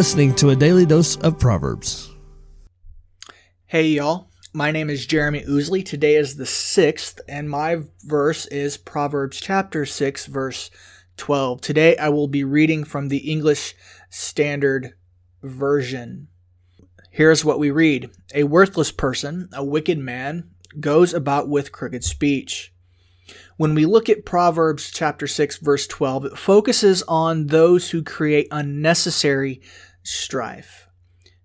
listening to a daily dose of Proverbs. Hey, y'all. My name is Jearme Ousley. Today is the 6th, and my verse is Proverbs chapter 6, verse 12. Today I will be reading from the English Standard Version. Here's what we read A worthless person, a wicked man, goes about with crooked speech. When we look at Proverbs chapter 6 verse 12, it focuses on those who create unnecessary strife.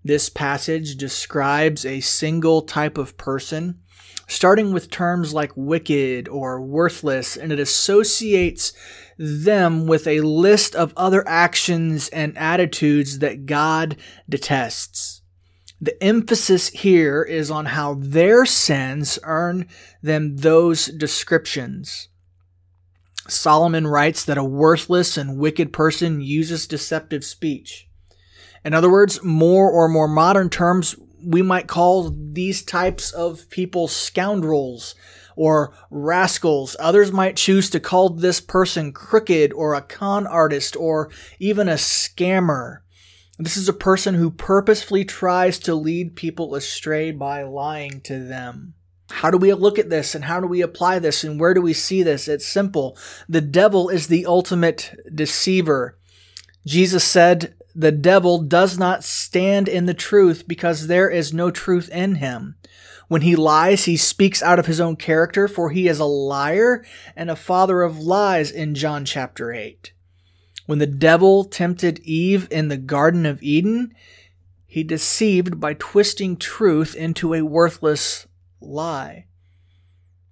This passage describes a single type of person, starting with terms like wicked or worthless, and it associates them with a list of other actions and attitudes that God detests. The emphasis here is on how their sins earn them those descriptions. Solomon writes that a worthless and wicked person uses deceptive speech. In other words, more or more modern terms, we might call these types of people scoundrels or rascals. Others might choose to call this person crooked or a con artist or even a scammer. This is a person who purposefully tries to lead people astray by lying to them. How do we look at this and how do we apply this and where do we see this? It's simple. The devil is the ultimate deceiver. Jesus said, the devil does not stand in the truth because there is no truth in him. When he lies, he speaks out of his own character, for he is a liar and a father of lies in John chapter 8. When the devil tempted Eve in the Garden of Eden, he deceived by twisting truth into a worthless lie.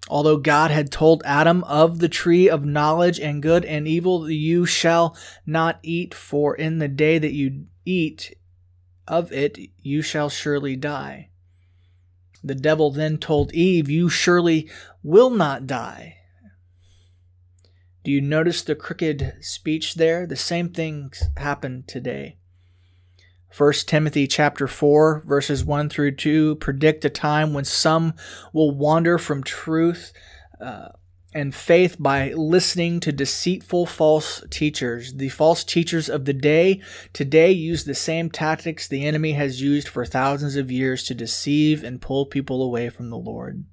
Although God had told Adam of the tree of knowledge and good and evil, you shall not eat, for in the day that you eat of it, you shall surely die. The devil then told Eve, You surely will not die. Do you notice the crooked speech there? The same things happen today. 1 Timothy chapter 4 verses 1 through 2 predict a time when some will wander from truth uh, and faith by listening to deceitful false teachers. The false teachers of the day today use the same tactics the enemy has used for thousands of years to deceive and pull people away from the Lord.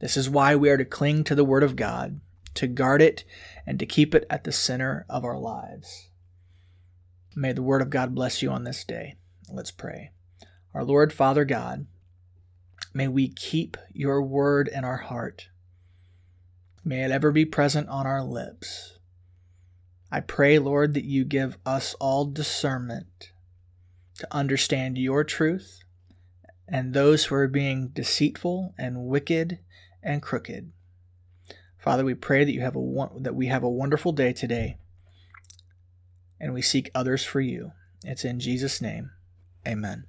This is why we are to cling to the word of God, to guard it, and to keep it at the center of our lives. May the word of God bless you on this day. Let's pray. Our Lord, Father God, may we keep your word in our heart. May it ever be present on our lips. I pray, Lord, that you give us all discernment to understand your truth and those who are being deceitful and wicked and crooked. Father, we pray that you have a that we have a wonderful day today and we seek others for you. It's in Jesus' name. Amen.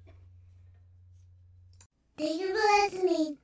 Thank you for listening.